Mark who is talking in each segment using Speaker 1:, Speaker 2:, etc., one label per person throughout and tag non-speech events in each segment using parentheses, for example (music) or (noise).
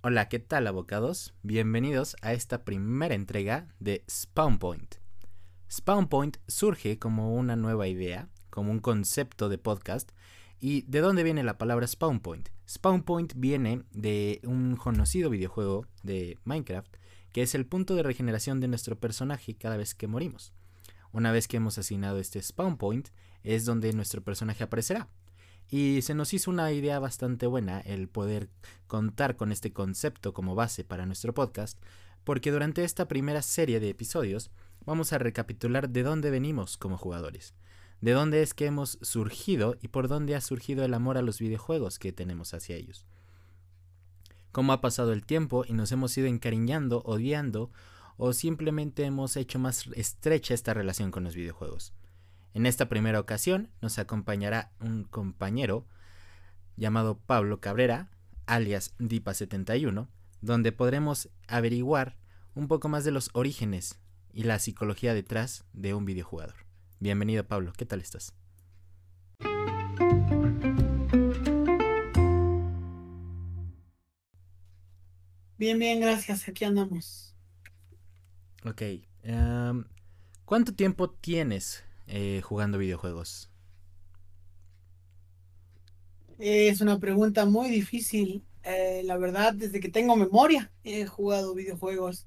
Speaker 1: Hola, ¿qué tal abocados? Bienvenidos a esta primera entrega de Spawn Point. Spawn Point surge como una nueva idea, como un concepto de podcast. ¿Y de dónde viene la palabra Spawn Point? Spawn Point viene de un conocido videojuego de Minecraft, que es el punto de regeneración de nuestro personaje cada vez que morimos. Una vez que hemos asignado este Spawn Point, es donde nuestro personaje aparecerá. Y se nos hizo una idea bastante buena el poder contar con este concepto como base para nuestro podcast, porque durante esta primera serie de episodios vamos a recapitular de dónde venimos como jugadores, de dónde es que hemos surgido y por dónde ha surgido el amor a los videojuegos que tenemos hacia ellos. Cómo ha pasado el tiempo y nos hemos ido encariñando, odiando o simplemente hemos hecho más estrecha esta relación con los videojuegos. En esta primera ocasión nos acompañará un compañero llamado Pablo Cabrera, alias Dipa71, donde podremos averiguar un poco más de los orígenes y la psicología detrás de un videojugador. Bienvenido Pablo, ¿qué tal estás?
Speaker 2: Bien, bien, gracias, aquí andamos.
Speaker 1: Ok, ¿cuánto tiempo tienes eh, jugando videojuegos?
Speaker 2: Es una pregunta muy difícil. Eh, la verdad, desde que tengo memoria he jugado videojuegos.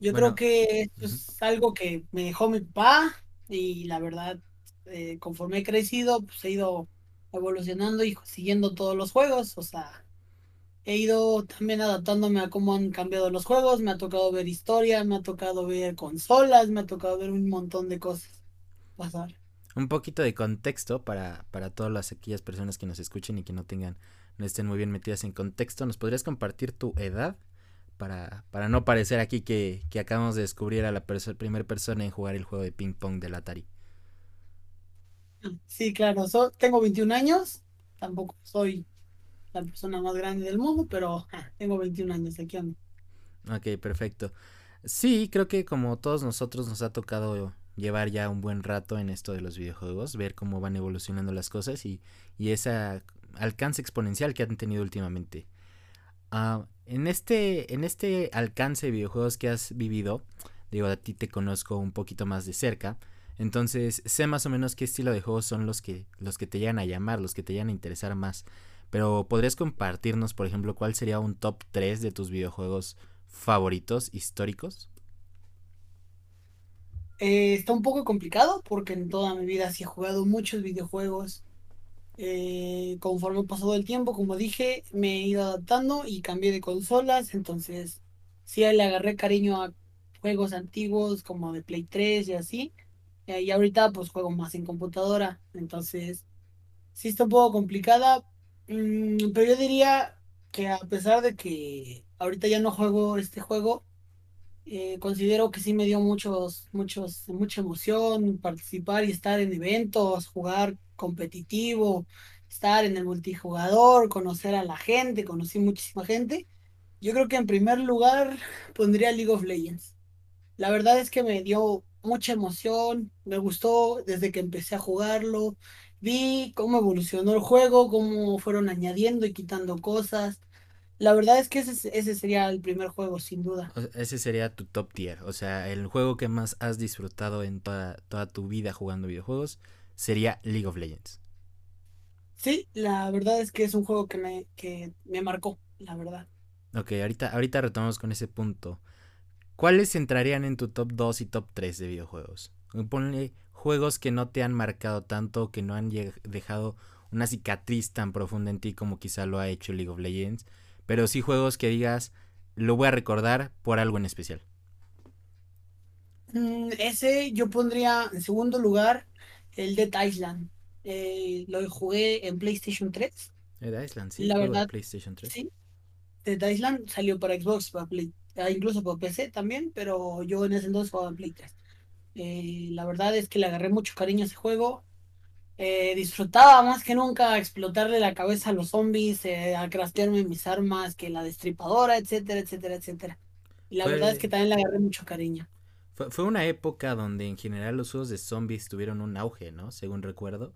Speaker 2: Yo creo que esto es algo que me dejó mi papá y la verdad, eh, conforme he crecido, pues he ido evolucionando y siguiendo todos los juegos. O sea, he ido también adaptándome a cómo han cambiado los juegos. Me ha tocado ver historia, me ha tocado ver consolas, me ha tocado ver un montón de cosas pasar.
Speaker 1: Un poquito de contexto para, para todas las, aquellas personas que nos escuchen y que no tengan, no estén muy bien metidas en contexto. ¿Nos podrías compartir tu edad? Para, para no parecer aquí que, que acabamos de descubrir a la primera persona en jugar el juego de ping pong del Atari.
Speaker 2: Sí, claro, tengo 21 años, tampoco soy la persona más grande del mundo, pero tengo 21 años, aquí ando.
Speaker 1: Ok, perfecto. Sí, creo que como todos nosotros nos ha tocado llevar ya un buen rato en esto de los videojuegos, ver cómo van evolucionando las cosas y, y ese alcance exponencial que han tenido últimamente. Ah, en, este, en este alcance de videojuegos que has vivido, digo, a ti te conozco un poquito más de cerca, entonces sé más o menos qué estilo de juegos son los que, los que te llegan a llamar, los que te llegan a interesar más. Pero ¿podrías compartirnos, por ejemplo, cuál sería un top 3 de tus videojuegos favoritos históricos?
Speaker 2: Eh, está un poco complicado porque en toda mi vida sí he jugado muchos videojuegos. Eh, conforme ha pasado el tiempo, como dije, me he ido adaptando y cambié de consolas. Entonces, sí le agarré cariño a juegos antiguos como de Play 3 y así. Eh, y ahorita pues juego más en computadora. Entonces, sí está un poco complicada. Mm, pero yo diría que a pesar de que ahorita ya no juego este juego, eh, considero que sí me dio muchos, muchos, mucha emoción participar y estar en eventos, jugar competitivo, estar en el multijugador, conocer a la gente, conocí muchísima gente. Yo creo que en primer lugar (laughs) pondría League of Legends. La verdad es que me dio mucha emoción, me gustó desde que empecé a jugarlo, vi cómo evolucionó el juego, cómo fueron añadiendo y quitando cosas. La verdad es que ese, ese sería el primer juego, sin duda.
Speaker 1: ese sería tu top tier. O sea, el juego que más has disfrutado en toda, toda tu vida jugando videojuegos sería League of Legends.
Speaker 2: Sí, la verdad es que es un juego que me, que me marcó, la verdad.
Speaker 1: Ok, ahorita, ahorita retomamos con ese punto. ¿Cuáles entrarían en tu top 2 y top 3 de videojuegos? Ponle juegos que no te han marcado tanto, que no han dejado una cicatriz tan profunda en ti como quizá lo ha hecho League of Legends pero sí juegos que digas, lo voy a recordar por algo en especial.
Speaker 2: Mm, ese yo pondría en segundo lugar el Dead Island. Eh, lo jugué en PlayStation 3.
Speaker 1: Dead Island, sí. La verdad, PlayStation 3.
Speaker 2: Sí. Dead Island salió para Xbox, para Play, ah, incluso para PC también, pero yo en ese entonces jugaba en Play 3. Eh, la verdad es que le agarré mucho cariño a ese juego. Eh, disfrutaba más que nunca explotarle la cabeza a los zombies, eh, a craftearme mis armas, que la destripadora, etcétera, etcétera, etcétera. Y la verdad es que también le agarré mucho cariño.
Speaker 1: Fue, fue, una época donde en general los juegos de zombies tuvieron un auge, ¿no? Según recuerdo.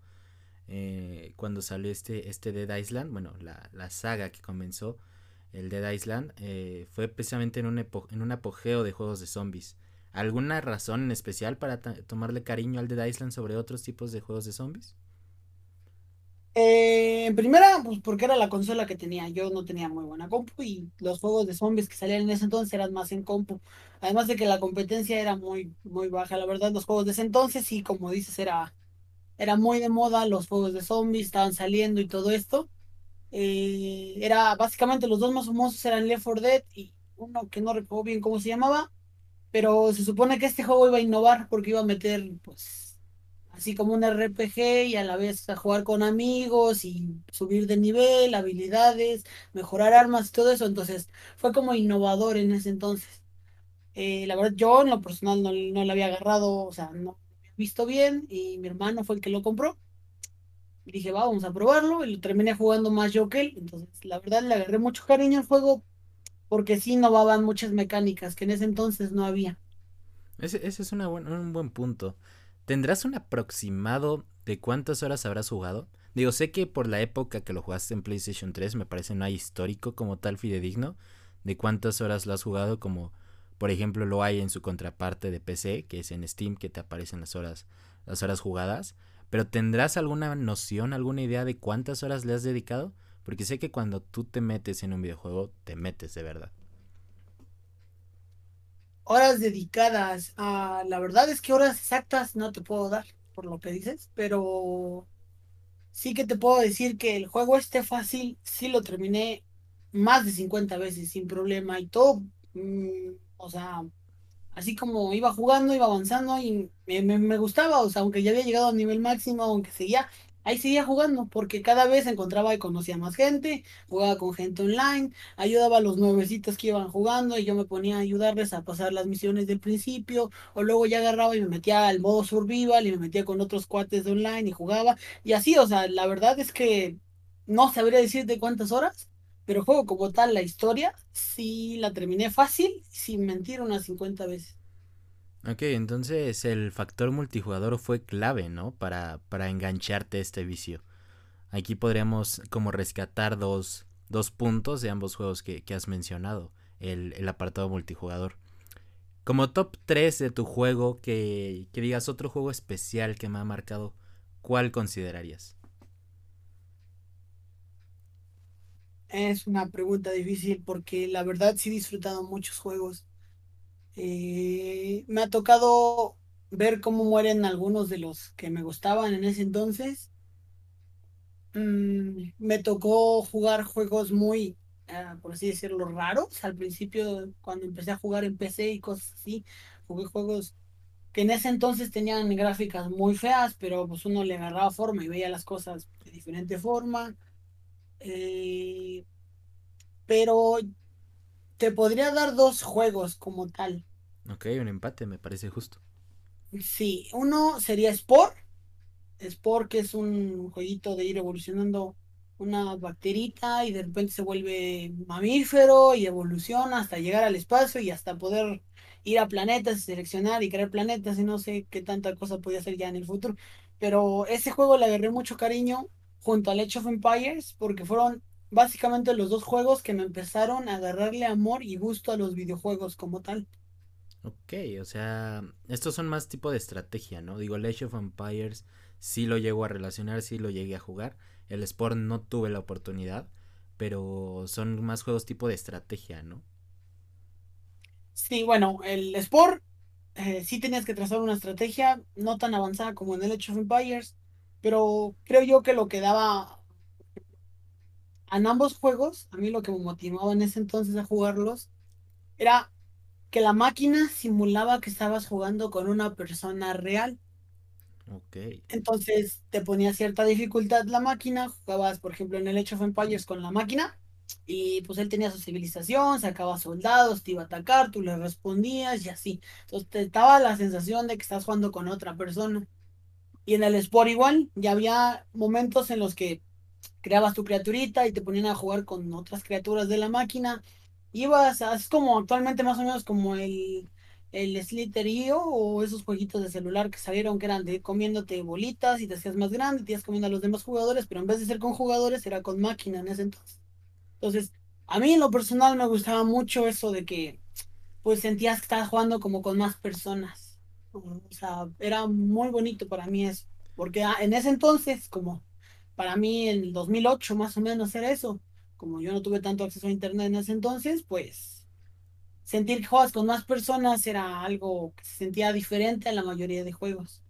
Speaker 1: Eh, cuando salió este, este Dead Island, bueno, la, la saga que comenzó, el Dead Island, eh, fue precisamente en un, en un apogeo de juegos de zombies. ¿Alguna razón en especial para tomarle cariño al Dead Island sobre otros tipos de juegos de zombies?
Speaker 2: Eh, en primera, pues porque era la consola que tenía. Yo no tenía muy buena compu y los juegos de zombies que salían en ese entonces eran más en compu. Además de que la competencia era muy, muy baja. La verdad, los juegos de ese entonces, sí, como dices, era, era muy de moda. Los juegos de zombies estaban saliendo y todo esto. Eh, era básicamente los dos más famosos eran Left 4 Dead y uno que no recuerdo bien cómo se llamaba. Pero se supone que este juego iba a innovar porque iba a meter, pues así como un RPG y a la vez a jugar con amigos y subir de nivel, habilidades, mejorar armas y todo eso. Entonces fue como innovador en ese entonces. Eh, la verdad yo en lo personal no, no lo había agarrado, o sea, no había visto bien y mi hermano fue el que lo compró. Dije, va, vamos a probarlo y lo terminé jugando más yo que él. Entonces la verdad le agarré mucho cariño al juego porque sí innovaban muchas mecánicas que en ese entonces no había.
Speaker 1: Ese, es una un buen punto. ¿Tendrás un aproximado de cuántas horas habrás jugado? Digo, sé que por la época que lo jugaste en PlayStation 3 me parece no hay histórico como tal fidedigno de cuántas horas lo has jugado como por ejemplo lo hay en su contraparte de PC, que es en Steam que te aparecen las horas las horas jugadas, pero ¿tendrás alguna noción, alguna idea de cuántas horas le has dedicado? Porque sé que cuando tú te metes en un videojuego, te metes de verdad.
Speaker 2: Horas dedicadas a, la verdad es que horas exactas no te puedo dar por lo que dices, pero sí que te puedo decir que el juego este fácil, sí lo terminé más de 50 veces sin problema y todo, mm, o sea, así como iba jugando, iba avanzando y me, me, gustaba, o sea, aunque ya había llegado a nivel máximo, aunque seguía, ahí seguía jugando, porque cada vez encontraba y conocía más gente, jugaba con gente online, ayudaba a los nuevecitos que iban jugando y yo me ponía a ayudarles a pasar las misiones del principio, o luego ya agarraba y me metía al modo survival y me metía con otros cuates de online y jugaba, y así, o sea, la verdad es que no sabría decirte cuántas horas, pero juego como tal, la historia, sí la terminé fácil, sin mentir, unas 50 veces.
Speaker 1: Ok, entonces el factor multijugador fue clave, ¿no? Para, para engancharte este vicio. Aquí podríamos como rescatar dos, dos puntos de ambos juegos que, has mencionado, el, el, apartado multijugador. Como top 3 de tu juego, que, que digas otro juego especial que me ha marcado, ¿cuál considerarías?
Speaker 2: Es una pregunta difícil porque la verdad sí he disfrutado muchos juegos. Eh, me ha tocado ver cómo mueren algunos de los que me gustaban en ese entonces. Mm, me tocó jugar juegos muy, ah, por así decirlo, raros. Al principio, cuando empecé a jugar en PC y cosas así, jugué juegos que en ese entonces tenían gráficas muy feas, pero pues uno le agarraba forma y veía las cosas de diferente forma. Eh, pero te podría dar dos juegos como tal.
Speaker 1: Ok, un empate, me parece justo.
Speaker 2: Sí, uno sería Sport. Sport, que es un jueguito de ir evolucionando una bacterita y de repente se vuelve mamífero y evoluciona hasta llegar al espacio y hasta poder ir a planetas, seleccionar y crear planetas y no sé qué tanta cosa podía hacer ya en el futuro. Pero ese juego le agarré mucho cariño junto al Age of Empires porque fueron básicamente los dos juegos que me empezaron a agarrarle amor y gusto a los videojuegos como tal.
Speaker 1: Ok, o sea, estos son más tipo de estrategia, ¿no? Digo, Age of Empires sí lo llego a relacionar, sí lo llegué a jugar. El Sport no tuve la oportunidad, pero son más juegos tipo de estrategia, ¿no?
Speaker 2: Sí, bueno, el Sport eh, sí tenías que trazar una estrategia no tan avanzada como en el Age of Empires, pero creo yo que lo que daba en ambos juegos, a mí lo que me motivaba en ese entonces a jugarlos era que la máquina simulaba que estabas jugando con una persona real.
Speaker 1: Ok.
Speaker 2: Entonces te ponía cierta dificultad la máquina, jugabas por ejemplo en el Age of Empires con la máquina y pues él tenía su civilización, sacaba soldados, te iba a atacar, tú le respondías y así. Entonces te daba la sensación de que estás jugando con otra persona. Y en el Sport igual, ya había momentos en los que creabas tu criaturita y te ponían a jugar con otras criaturas de la máquina. Ibas, es como actualmente más o menos como el, el Slither.io o esos jueguitos de celular que salieron que eran de comiéndote bolitas y te hacías más grande, te ibas comiendo a los demás jugadores, pero en vez de ser con jugadores era con máquina en ese entonces. Entonces, A mí lo personal me gustaba mucho eso de que pues sentías que estabas jugando como con más personas. O sea, era muy bonito para mí eso, porque ah, en ese entonces, como para mí en el 2008 más o menos era eso, como yo no tuve tanto acceso a internet en ese entonces, pues sentir que juegas con más personas era algo que se sentía diferente a la mayoría de juegos.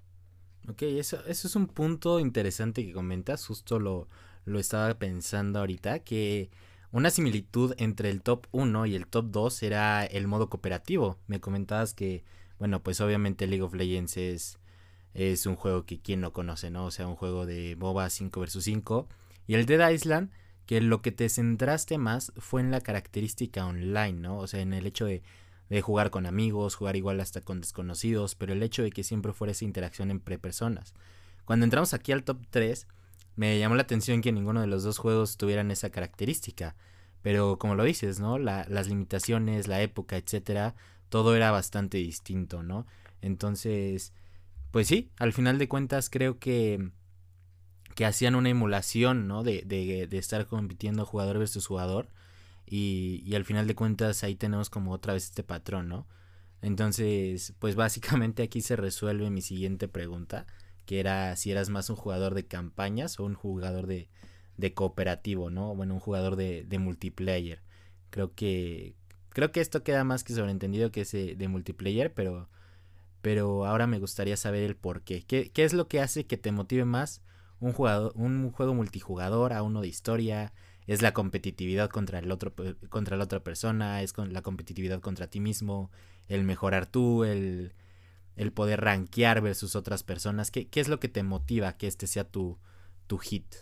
Speaker 1: Ok, eso, eso es un punto interesante que comentas, justo lo, lo estaba pensando ahorita, que una similitud entre el top 1 y el top 2 era el modo cooperativo. Me comentabas que, bueno, pues obviamente League of Legends es, es un juego que quien no conoce, ¿no? O sea, un juego de MOBA 5 vs 5. Y el Dead Island, que lo que te centraste más fue en la característica online, ¿no? O sea, en el hecho de de jugar con amigos, jugar igual hasta con desconocidos, pero el hecho de que siempre fuera esa interacción entre personas. Cuando entramos aquí al top 3, me llamó la atención que ninguno de los dos juegos tuvieran esa característica. Pero como lo dices, ¿no? las limitaciones, la época, etcétera, todo era bastante distinto, ¿no? Entonces, pues sí, al final de cuentas creo que que hacían una emulación, ¿no? De, de, de estar compitiendo jugador versus jugador y, al final de cuentas ahí tenemos como otra vez este patrón, ¿no? Entonces, pues básicamente aquí se resuelve mi siguiente pregunta, que era si eras más un jugador de campañas o un jugador de, de cooperativo, ¿no? Bueno, un jugador de, de, multiplayer. Creo que creo que esto queda más que sobreentendido que es de, multiplayer, pero pero ahora me gustaría saber el por qué. qué. ¿Qué es lo que hace que te motive más un jugador un juego multijugador a uno de historia? es la competitividad contra el otro contra la otra persona, es con la competitividad contra ti mismo, el mejorar tú, el, el poder rankear versus otras personas. ¿Qué, ¿Qué, es lo que te motiva que este sea tu, tu hit?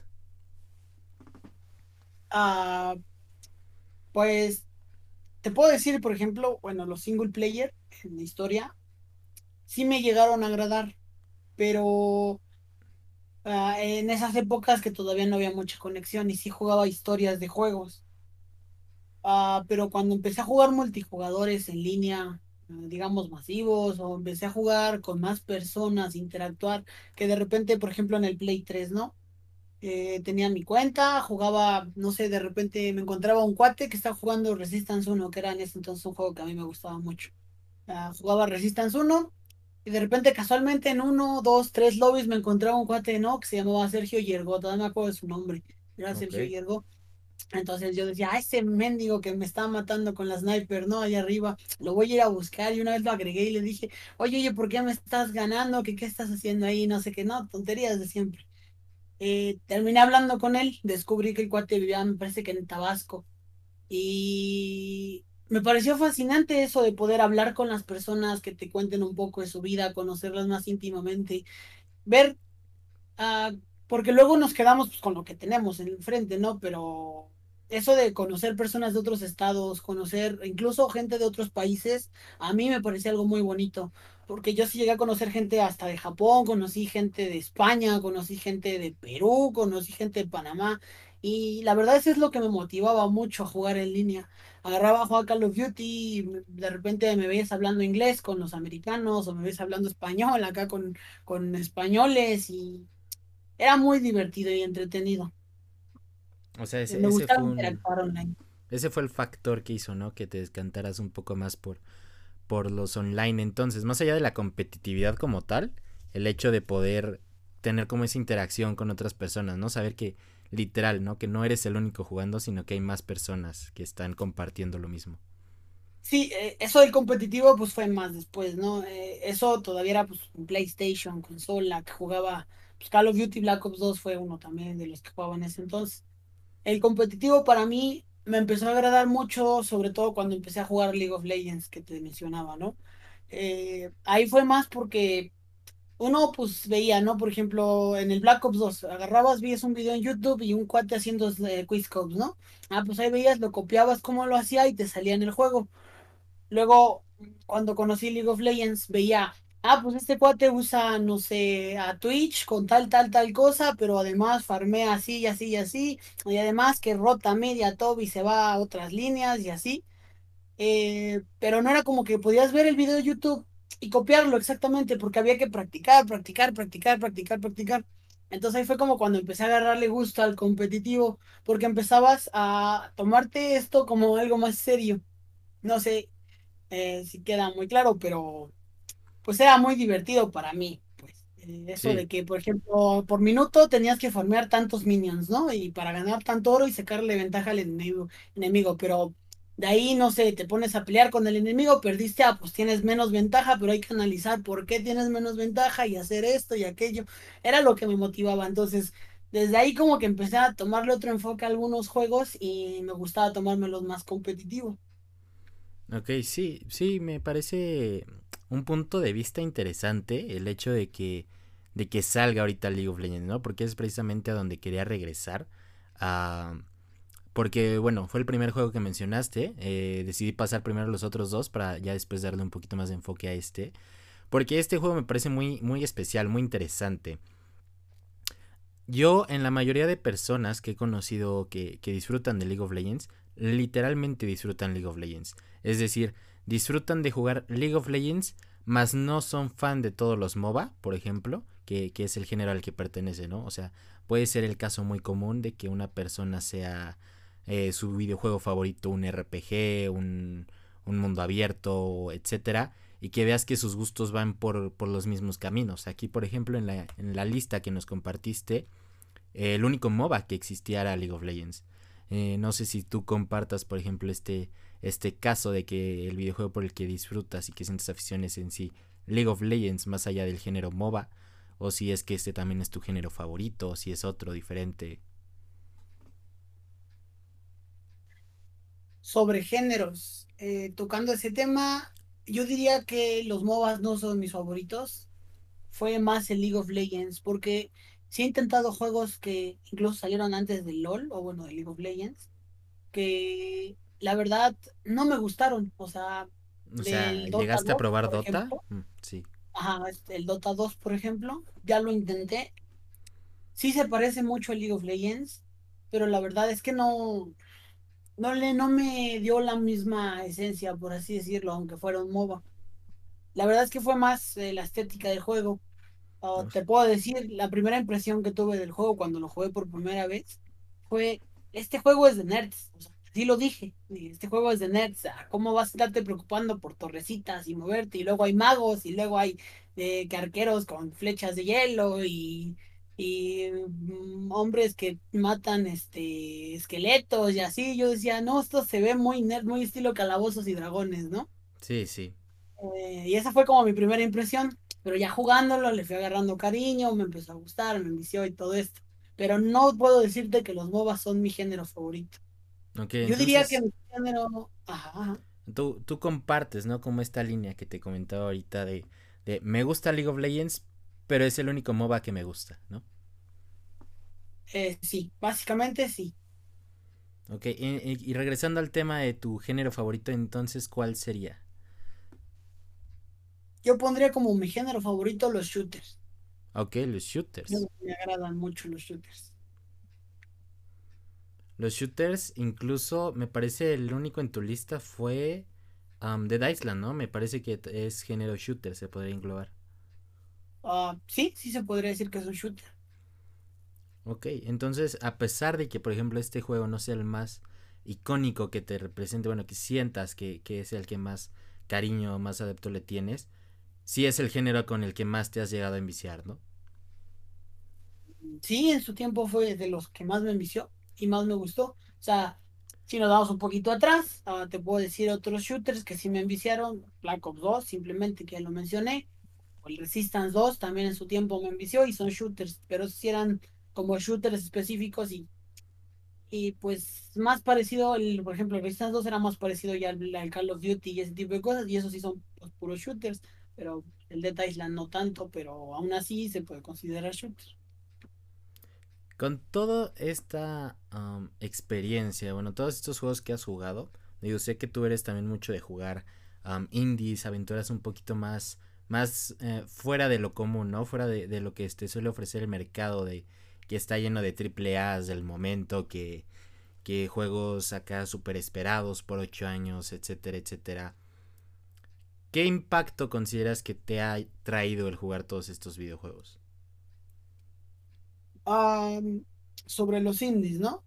Speaker 2: Ah, pues te puedo decir, por ejemplo, bueno, los single player en la historia sí me llegaron a agradar, pero Ah, en esas épocas que todavía no había mucha conexión y sí jugaba historias de juegos. Ah, pero cuando empecé a jugar multijugadores en línea, digamos masivos, o empecé a jugar con más personas, interactuar, que de repente, por ejemplo, en el Play 3, ¿no? Eh, tenía mi cuenta, jugaba, no sé, de repente me encontraba un cuate que estaba jugando Resistance 1, que era en ese entonces un juego que a mí me gustaba mucho. Ah, jugaba Resistance 1 y de repente, casualmente, en uno, dos, tres lobbies me encontraba un cuate, ¿no? Que se llamaba Sergio Yergo, todavía me acuerdo de su nombre. Era Sergio Yergo. Entonces yo decía, ah, ese mendigo que me está matando con la sniper, ¿no? Allá arriba, lo voy a ir a buscar. Y una vez lo agregué y le dije, oye, oye, ¿por qué me estás ganando? ¿Qué, qué estás haciendo ahí? No sé qué, no, tonterías de siempre. Eh, terminé hablando con él, descubrí que el cuate vivía, me parece que en Tabasco. Y me pareció fascinante eso de poder hablar con las personas, que te cuenten un poco de su vida, conocerlas más íntimamente, ver, uh, porque luego nos quedamos pues, con lo que tenemos en el frente, ¿no? Pero eso de conocer personas de otros estados, conocer incluso gente de otros países, a mí me parecía algo muy bonito, porque yo sí llegué a conocer gente hasta de Japón, conocí gente de España, conocí gente de Perú, conocí gente de Panamá, y la verdad eso es lo que me motivaba mucho a jugar en línea agarraba a jugar Call of Duty y de repente me veías hablando inglés con los americanos o me ves hablando español acá con, con españoles y era muy divertido y entretenido.
Speaker 1: O sea, ese, ese fue un, Ese fue el factor que hizo, ¿no? Que te descantaras un poco más por, por los online. Entonces, más allá de la competitividad como tal, el hecho de poder tener como esa interacción con otras personas, ¿no? Saber que literal, ¿no? Que no eres el único jugando, sino que hay más personas que están compartiendo lo mismo.
Speaker 2: Sí, eh, eso del competitivo pues fue más después, ¿no? Eh, eso todavía era pues PlayStation, consola, que jugaba, pues Call of Duty Black Ops 2 fue uno también de los que jugaban en ese entonces. El competitivo para mí me empezó a agradar mucho, sobre todo cuando empecé a jugar League of Legends, que te mencionaba, ¿no? Eh, ahí fue más porque uno pues veía, ¿no? Por ejemplo, en el Black Ops 2, agarrabas, veías un video en YouTube y un cuate haciendo eh, Quizcops, ¿no? Ah, pues ahí veías, lo copiabas cómo lo hacía y te salía en el juego. Luego, cuando conocí League of Legends, veía, ah, pues este cuate usa, no sé, a Twitch con tal, tal, tal cosa, pero además farmea así y así y así, y además que rota media top y se va a otras líneas y así. Eh, pero no era como que podías ver el video de YouTube y copiarlo exactamente, porque había que practicar, practicar, practicar, practicar, practicar. Entonces ahí fue como cuando empecé a agarrarle gusto al competitivo, porque empezabas a tomarte esto como algo más serio. No sé eh, si queda muy claro, pero pues era muy divertido para mí. Pues eh, eso de que, por ejemplo, por minuto tenías que farmear tantos minions, ¿no? Y para ganar tanto oro y sacarle ventaja al enemigo, enemigo, pero de ahí, no sé, te pones a pelear con el enemigo, perdiste, ah, pues tienes menos ventaja, pero hay que analizar por qué tienes menos ventaja y hacer esto y aquello. Era lo que me motivaba. Entonces, desde ahí como que empecé a tomarle otro enfoque a algunos juegos y me gustaba tomármelos más competitivos.
Speaker 1: ok, sí, sí, me parece un punto de vista interesante el hecho de que, de que salga ahorita League of Legends, ¿no? Porque es precisamente a donde quería regresar. A, porque, bueno, fue el primer juego que mencionaste. eh, decidí pasar primero los otros dos para ya después darle un poquito más de enfoque a este. Porque este juego me parece muy, muy especial, muy interesante. Yo, en la mayoría de personas que he conocido que, que disfrutan de League of Legends, literalmente disfrutan League of Legends. Es decir, disfrutan de jugar League of Legends, mas no son fan de todos los MOBA, por ejemplo, que, que es el género al que pertenece, ¿no? O sea, puede ser el caso muy común de que una persona sea eh, su videojuego favorito un RPG, un, un mundo abierto, etcétera, y que veas que sus gustos van por, por los mismos caminos. Aquí, por ejemplo, en la, en la lista que nos compartiste, eh, el único MOBA que existía era League of Legends. Eh, no sé si tú compartas, por ejemplo, este, este caso de que el videojuego por el que disfrutas y que sientes aficiones en sí, League of Legends, más allá del género MOBA, o si es que este también es tu género favorito, o si es otro diferente.
Speaker 2: Sobre géneros, eh, tocando ese tema, yo diría que los MOBAs no son mis favoritos. Fue más el League of Legends, porque sí he intentado juegos que incluso salieron antes del LOL, o bueno, de League of Legends, que la verdad no me gustaron. O sea,
Speaker 1: O sea, ¿llegaste a
Speaker 2: 2,
Speaker 1: probar Dota?
Speaker 2: ejemplo.
Speaker 1: Mm, sí.
Speaker 2: Ajá, este, el Dota 2, por ejemplo, ya lo intenté. Sí se parece mucho al League of Legends, pero la verdad es que no, no le, no me dio la misma esencia, por así decirlo, aunque fuera un MOBA. La verdad es que fue más eh, la estética del juego. Te puedo decir, la primera impresión que tuve del juego cuando lo jugué por primera vez fue, este juego es de nerds. O sea, sí lo dije, este juego es de nerds. ah, ¿Cómo vas a estarte preocupando por torrecitas y moverte? Y luego hay magos y luego hay eh, que arqueros con flechas de hielo y, y mm, hombres que matan este esqueletos y así. Yo decía, no, esto se ve muy nerd, muy estilo calabozos y dragones, ¿no?
Speaker 1: Sí, sí.
Speaker 2: Eh, y esa fue como mi primera impresión, pero ya jugándolo le fui agarrando cariño, me empezó a gustar, me envició y todo esto. Pero no puedo decirte que los MOBAs son mi género favorito. Yo diría que mi género, ajá, ajá.
Speaker 1: tú, tú compartes, ¿no? Como esta línea que te comentaba ahorita de, de me gusta League of Legends, pero es el único MOBA que me gusta, ¿no?
Speaker 2: Eh, sí, básicamente sí.
Speaker 1: Ok, y, regresando al tema de tu género favorito, entonces, ¿cuál sería?
Speaker 2: Yo pondría como mi género favorito los shooters.
Speaker 1: Ok, los shooters.
Speaker 2: me agradan mucho los shooters.
Speaker 1: Los shooters, incluso me parece el único en tu lista fue um, Dead Island, ¿no? Me parece que es género shooter, se podría englobar.
Speaker 2: Ah, sí, sí se podría decir que es un shooter.
Speaker 1: Ok, entonces, a pesar de que, por ejemplo, este juego no sea el más icónico que te represente, bueno, que sientas que, que es el que más cariño, más adepto le tienes, sí es el género con el que más te has llegado a enviciar, ¿no?
Speaker 2: Sí, en su tiempo fue de los que más me envició y más me gustó. O sea, si nos vamos un poquito atrás, ah, te puedo decir otros shooters que sí me enviciaron. Black Ops 2, simplemente que ya lo mencioné. El Resistance 2 también en su tiempo me envició y son shooters, pero sí eran como shooters específicos y, y pues más parecido, el, por ejemplo, el Resistance 2 era más parecido ya al, al Call of Duty y ese tipo de cosas y esos sí son pues, puros shooters, pero el Dead Island no tanto, pero aún así se puede considerar shooter.
Speaker 1: Con toda esta um, experiencia, bueno, todos estos juegos que has jugado, digo, sé que tú eres también mucho de jugar um, indies, aventuras un poquito más, más eh, fuera de lo común, ¿no? Fuera de, de lo que te suele ofrecer el mercado de que está lleno de triple A's del momento, que, que juegos acá súper esperados por ocho años, etcétera, etcétera. ¿Qué impacto consideras que te ha traído el jugar todos estos videojuegos?
Speaker 2: sobre los indies, ¿no?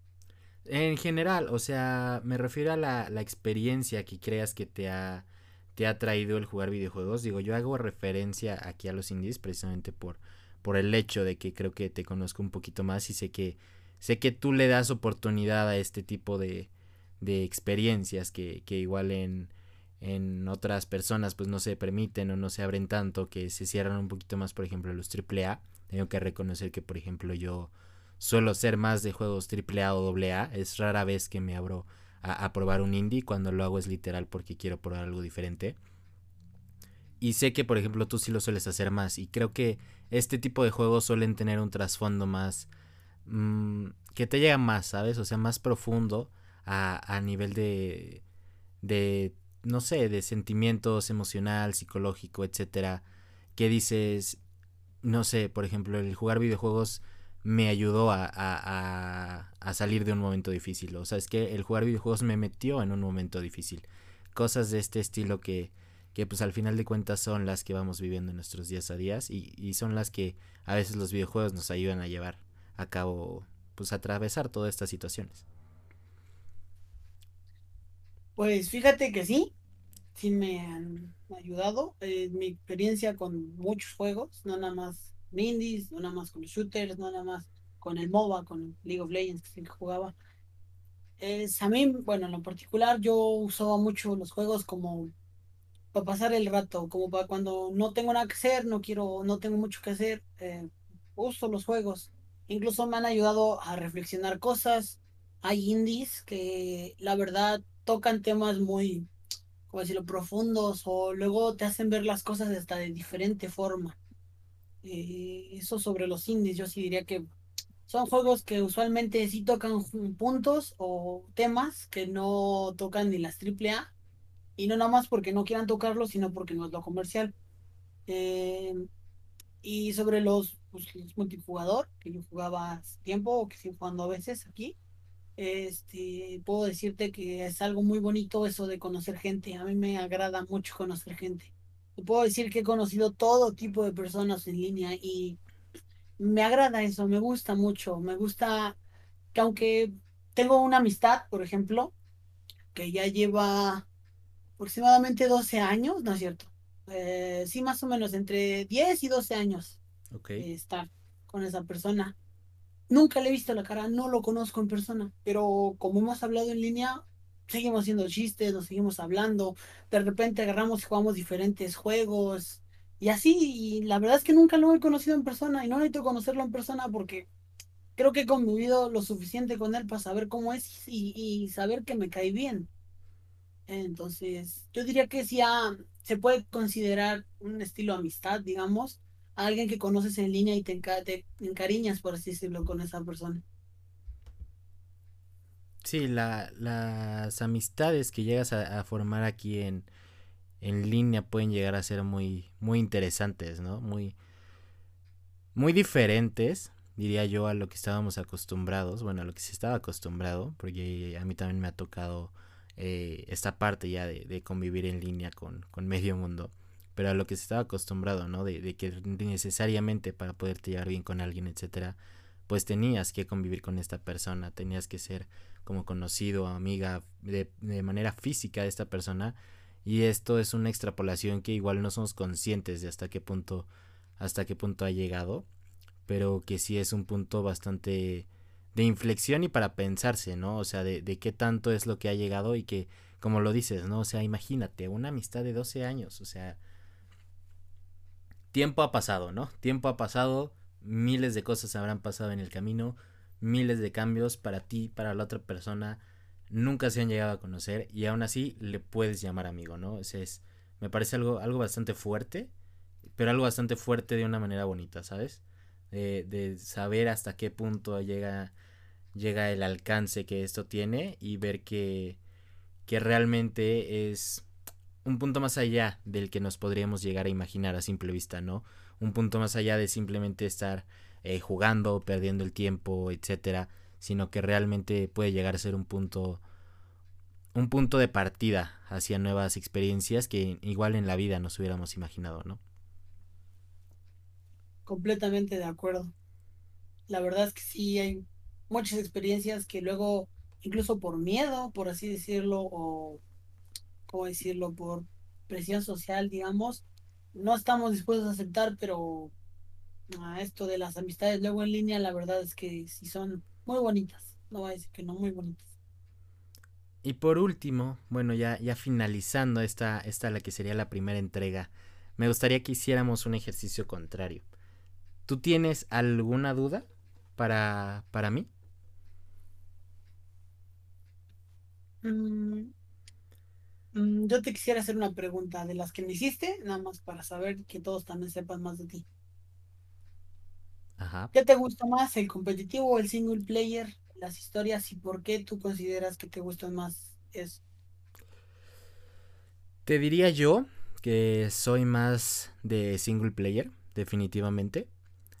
Speaker 1: En general, o sea, me refiero a la, la experiencia que creas que te ha, te ha traído el jugar videojuegos. Digo, yo hago referencia aquí a los indies precisamente por, por el hecho de que creo que te conozco un poquito más y sé que sé que tú le das oportunidad a este tipo de, de experiencias que, que igual en, en otras personas pues no se permiten o no se abren tanto, que se cierran un poquito más, por ejemplo, los AAA. Tengo que reconocer que, por ejemplo, yo suelo ser más de juegos AAA o AA. Es rara vez que me abro a, probar un indie. Cuando lo hago es literal porque quiero probar algo diferente. Y sé que, por ejemplo, tú sí lo sueles hacer más. Y creo que este tipo de juegos suelen tener un trasfondo más... Mmm, que te llega más, ¿sabes? O sea, más profundo a, a nivel de... de no sé, de sentimientos emocional, psicológico, etcétera, que dices, no sé, por ejemplo, el jugar videojuegos me ayudó a, a, a, salir de un momento difícil. O sea, es que el jugar videojuegos me metió en un momento difícil. Cosas de este estilo que, que pues al final de cuentas son las que vamos viviendo en nuestros días a días y, y son las que a veces los videojuegos nos ayudan a llevar a cabo, pues a atravesar todas estas situaciones.
Speaker 2: Pues fíjate que sí, sí me han ayudado. Eh, mi experiencia con muchos juegos, no nada más indies, no nada más con los shooters, no nada más con el MOBA, con League of Legends, que sí que jugaba. Es, a mí, bueno, en lo particular, yo usaba mucho los juegos como para pasar el rato, como para cuando no tengo nada que hacer, no quiero, no tengo mucho que hacer, eh, uso los juegos. Incluso me han ayudado a reflexionar cosas. Hay indies que la verdad tocan temas muy, como decirlo, profundos o luego te hacen ver las cosas hasta de diferente forma. Eh, eso sobre los indies, yo sí diría que son juegos que usualmente sí tocan puntos o temas que no tocan ni las AAA y no nada más porque no quieran tocarlo, sino porque no es lo comercial. Eh, y sobre los, pues, los multijugador, que yo jugaba tiempo o que sigo jugando a veces aquí, este, puedo decirte que es algo muy bonito eso de conocer gente. A mí me agrada mucho conocer gente. Te puedo decir que he conocido todo tipo de personas en línea y me agrada eso, me gusta mucho. Me gusta que aunque tengo una amistad, por ejemplo, que ya lleva aproximadamente 12 años, ¿no es cierto? Eh, sí, más o menos entre 10 y 12 años
Speaker 1: okay.
Speaker 2: estar con esa persona. Nunca le he visto la cara, no lo conozco en persona, pero como hemos hablado en línea, seguimos haciendo chistes, nos seguimos hablando, de repente agarramos y jugamos diferentes juegos y así, y la verdad es que nunca lo he conocido en persona y no necesito conocerlo en persona porque creo que he convivido lo suficiente con él para saber cómo es y, y saber que me cae bien. Entonces, yo diría que sí ah, se puede considerar un estilo amistad, digamos, alguien que conoces en línea y te, te encariñas, por así decirlo, con esa persona.
Speaker 1: Sí, la, las amistades que llegas a, formar aquí en, en línea pueden llegar a ser muy, muy interesantes, ¿no? Muy, muy diferentes, diría yo, a lo que estábamos acostumbrados, bueno, a lo que se estaba acostumbrado, porque a mí también me ha tocado eh, esta parte ya de, de, convivir en línea con, con medio mundo pero a lo que se estaba acostumbrado, ¿no? De, de, que necesariamente para poderte llevar bien con alguien, etcétera, pues tenías que convivir con esta persona, tenías que ser como conocido, amiga de, manera física de esta persona, y esto es una extrapolación que igual no somos conscientes de hasta qué punto, hasta qué punto ha llegado, pero que sí es un punto bastante de inflexión y para pensarse, ¿no? O sea, de, de qué tanto es lo que ha llegado y que, como lo dices, ¿no? O sea, imagínate, una amistad de 12 años, o sea, tiempo ha pasado, ¿no? Tiempo ha pasado, miles de cosas habrán pasado en el camino, miles de cambios para ti, para la otra persona, nunca se han llegado a conocer y aún así le puedes llamar amigo, ¿no? Ese es, me parece algo, algo bastante fuerte, pero algo bastante fuerte de una manera bonita, ¿sabes? De, de saber hasta qué punto llega, llega el alcance que esto tiene y ver que, que realmente es un punto más allá del que nos podríamos llegar a imaginar a simple vista, ¿no? Un punto más allá de simplemente estar eh, jugando, perdiendo el tiempo, etcétera, sino que realmente puede llegar a ser un punto un punto de partida hacia nuevas experiencias que igual en la vida nos hubiéramos imaginado, ¿no?
Speaker 2: Completamente de acuerdo. La verdad es que sí hay muchas experiencias que luego, incluso por miedo, por así decirlo, o, ¿cómo decirlo?, por presión social, digamos, no estamos dispuestos a aceptar, pero a esto de las amistades luego en línea, la verdad es que sí son muy bonitas. No voy a decir que no, muy bonitas.
Speaker 1: Y por último, bueno, ya, ya finalizando esta, esta la que sería la primera entrega, me gustaría que hiciéramos un ejercicio contrario. ¿Tú tienes alguna duda para, para mí?
Speaker 2: Mm, mm, yo te quisiera hacer una pregunta de las que me hiciste, nada más para saber que todos también sepan más de ti.
Speaker 1: Ajá.
Speaker 2: ¿Qué te gusta más, el competitivo o el single player? Las historias y por qué tú consideras que te gustan más eso.
Speaker 1: Te diría yo que soy más de single player, definitivamente.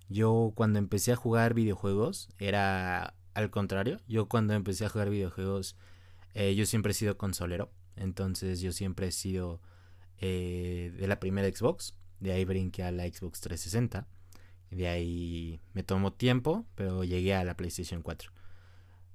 Speaker 1: Yo cuando empecé a jugar videojuegos era al contrario. Yo cuando empecé a jugar videojuegos eh, yo siempre he sido consolero. Entonces yo siempre he sido eh, de la primera Xbox. De ahí brinqué a la Xbox 360. De ahí me tomó tiempo, pero llegué a la PlayStation 4.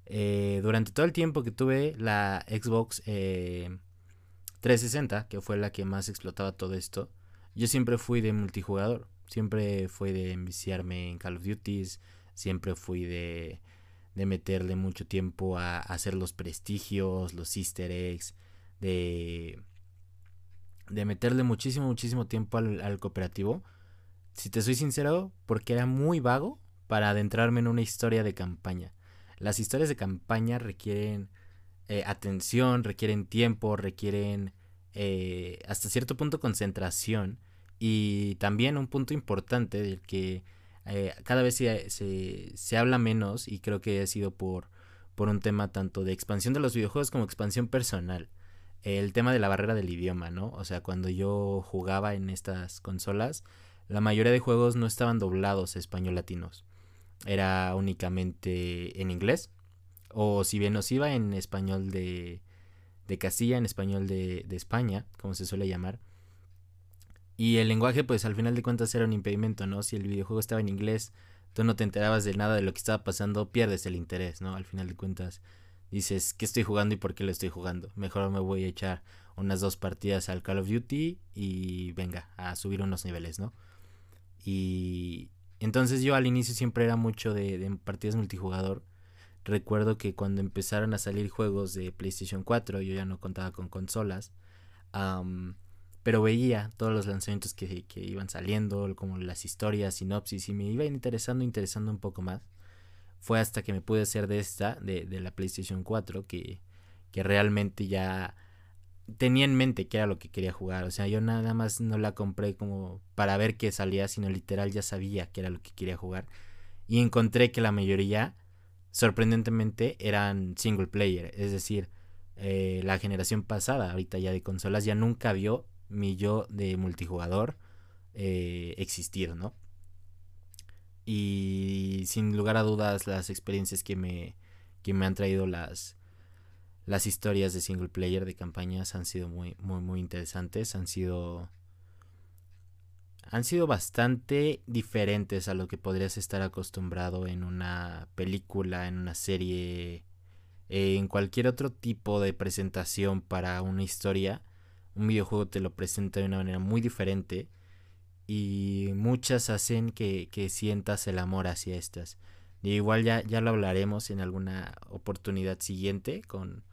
Speaker 1: Eh, durante todo el tiempo que tuve la Xbox 360, que fue la que más explotaba todo esto, yo siempre fui de multijugador. Siempre fui de enviciarme en Call of Duty. Siempre fui de, de meterle mucho tiempo a, hacer los prestigios, los easter eggs, de, de meterle muchísimo, muchísimo tiempo al cooperativo. Si te soy sincero, porque era muy vago para adentrarme en una historia de campaña. Las historias de campaña requieren eh, atención, requieren tiempo, requieren eh, hasta cierto punto concentración y también un punto importante del que eh, cada vez se, se, se, habla menos y creo que ha sido por, por un tema tanto de expansión de los videojuegos como expansión personal. El tema de la barrera del idioma, ¿no? O sea, cuando yo jugaba en estas consolas, la mayoría de juegos no estaban doblados a español latinos. Era únicamente en inglés. O si bien nos iba en español de, de Castilla, en español de, de España, como se suele llamar y el lenguaje, pues al final de cuentas era un impedimento, ¿no? Si el videojuego estaba en inglés, tú no te enterabas de nada de lo que estaba pasando, pierdes el interés, ¿no? Al final de cuentas dices, ¿qué estoy jugando y por qué lo estoy jugando? Mejor me voy a echar unas dos partidas al Call of Duty y venga, a subir unos niveles, ¿no? Y entonces yo al inicio siempre era mucho de, de partidas multijugador. Recuerdo que cuando empezaron a salir juegos de PlayStation 4, yo ya no contaba con consolas pero veía todos los lanzamientos que, que, iban saliendo, como las historias, sinopsis, y me iba interesando, interesando un poco más. Fue hasta que me pude hacer de esta, de, de la PlayStation 4, que, que realmente ya tenía en mente qué era lo que quería jugar. O sea, yo nada más no la compré como para ver qué salía, sino literal ya sabía qué era lo que quería jugar. Y encontré que la mayoría, sorprendentemente, eran single player. Es decir, eh, la generación pasada, ahorita ya de consolas, ya nunca vio mi yo de multijugador eh, existir, ¿no? Y sin lugar a dudas las experiencias que me, que me han traído las, las historias de single player de campañas han sido muy, muy, muy interesantes, han sido han sido bastante diferentes a lo que podrías estar acostumbrado en una película, en una serie, en cualquier otro tipo de presentación para una historia un videojuego te lo presenta de una manera muy diferente y muchas hacen que, que sientas el amor hacia estas. Y igual ya, ya lo hablaremos en alguna oportunidad siguiente con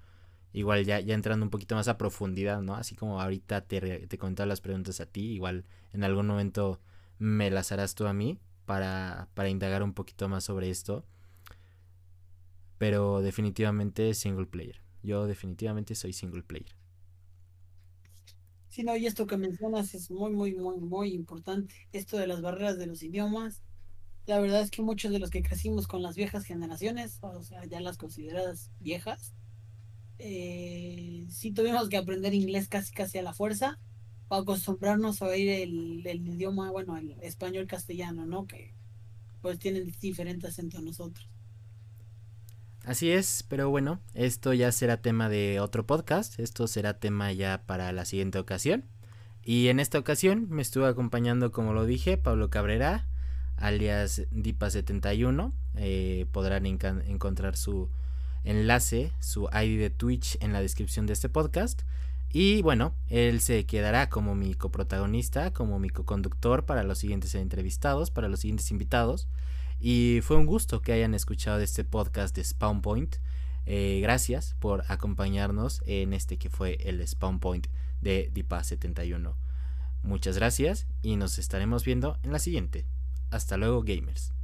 Speaker 1: igual ya, ya entrando un poquito más a profundidad, ¿no? Así como ahorita te, te contaba las preguntas a ti, igual en algún momento me las harás tú a mí para, para indagar un poquito más sobre esto. Pero definitivamente single player. Yo definitivamente soy single player.
Speaker 2: Sí, no, y esto que mencionas es muy, muy, muy, muy importante. Esto de las barreras de los idiomas. La verdad es que muchos de los que crecimos con las viejas generaciones, o sea, ya las consideradas viejas, eh, sí tuvimos que aprender inglés casi casi a la fuerza para acostumbrarnos a oír el, el idioma, bueno, el español castellano, ¿no? Que pues tienen diferente acento a nosotros.
Speaker 1: Así es, pero bueno, esto ya será tema de otro podcast, esto será tema ya para la siguiente ocasión. Y en esta ocasión me estuvo acompañando, como lo dije, Pablo Cabrera, alias Dipa71. eh, podrán encontrar su enlace, su ID de Twitch en la descripción de este podcast. Y bueno, él se quedará como mi coprotagonista, como mi coconductor para los siguientes entrevistados, para los siguientes invitados. Y fue un gusto que hayan escuchado este podcast de Spawn Point. Eh, gracias por acompañarnos en este que fue el Spawn Point de DIPA 71. Muchas gracias y nos estaremos viendo en la siguiente. Hasta luego gamers.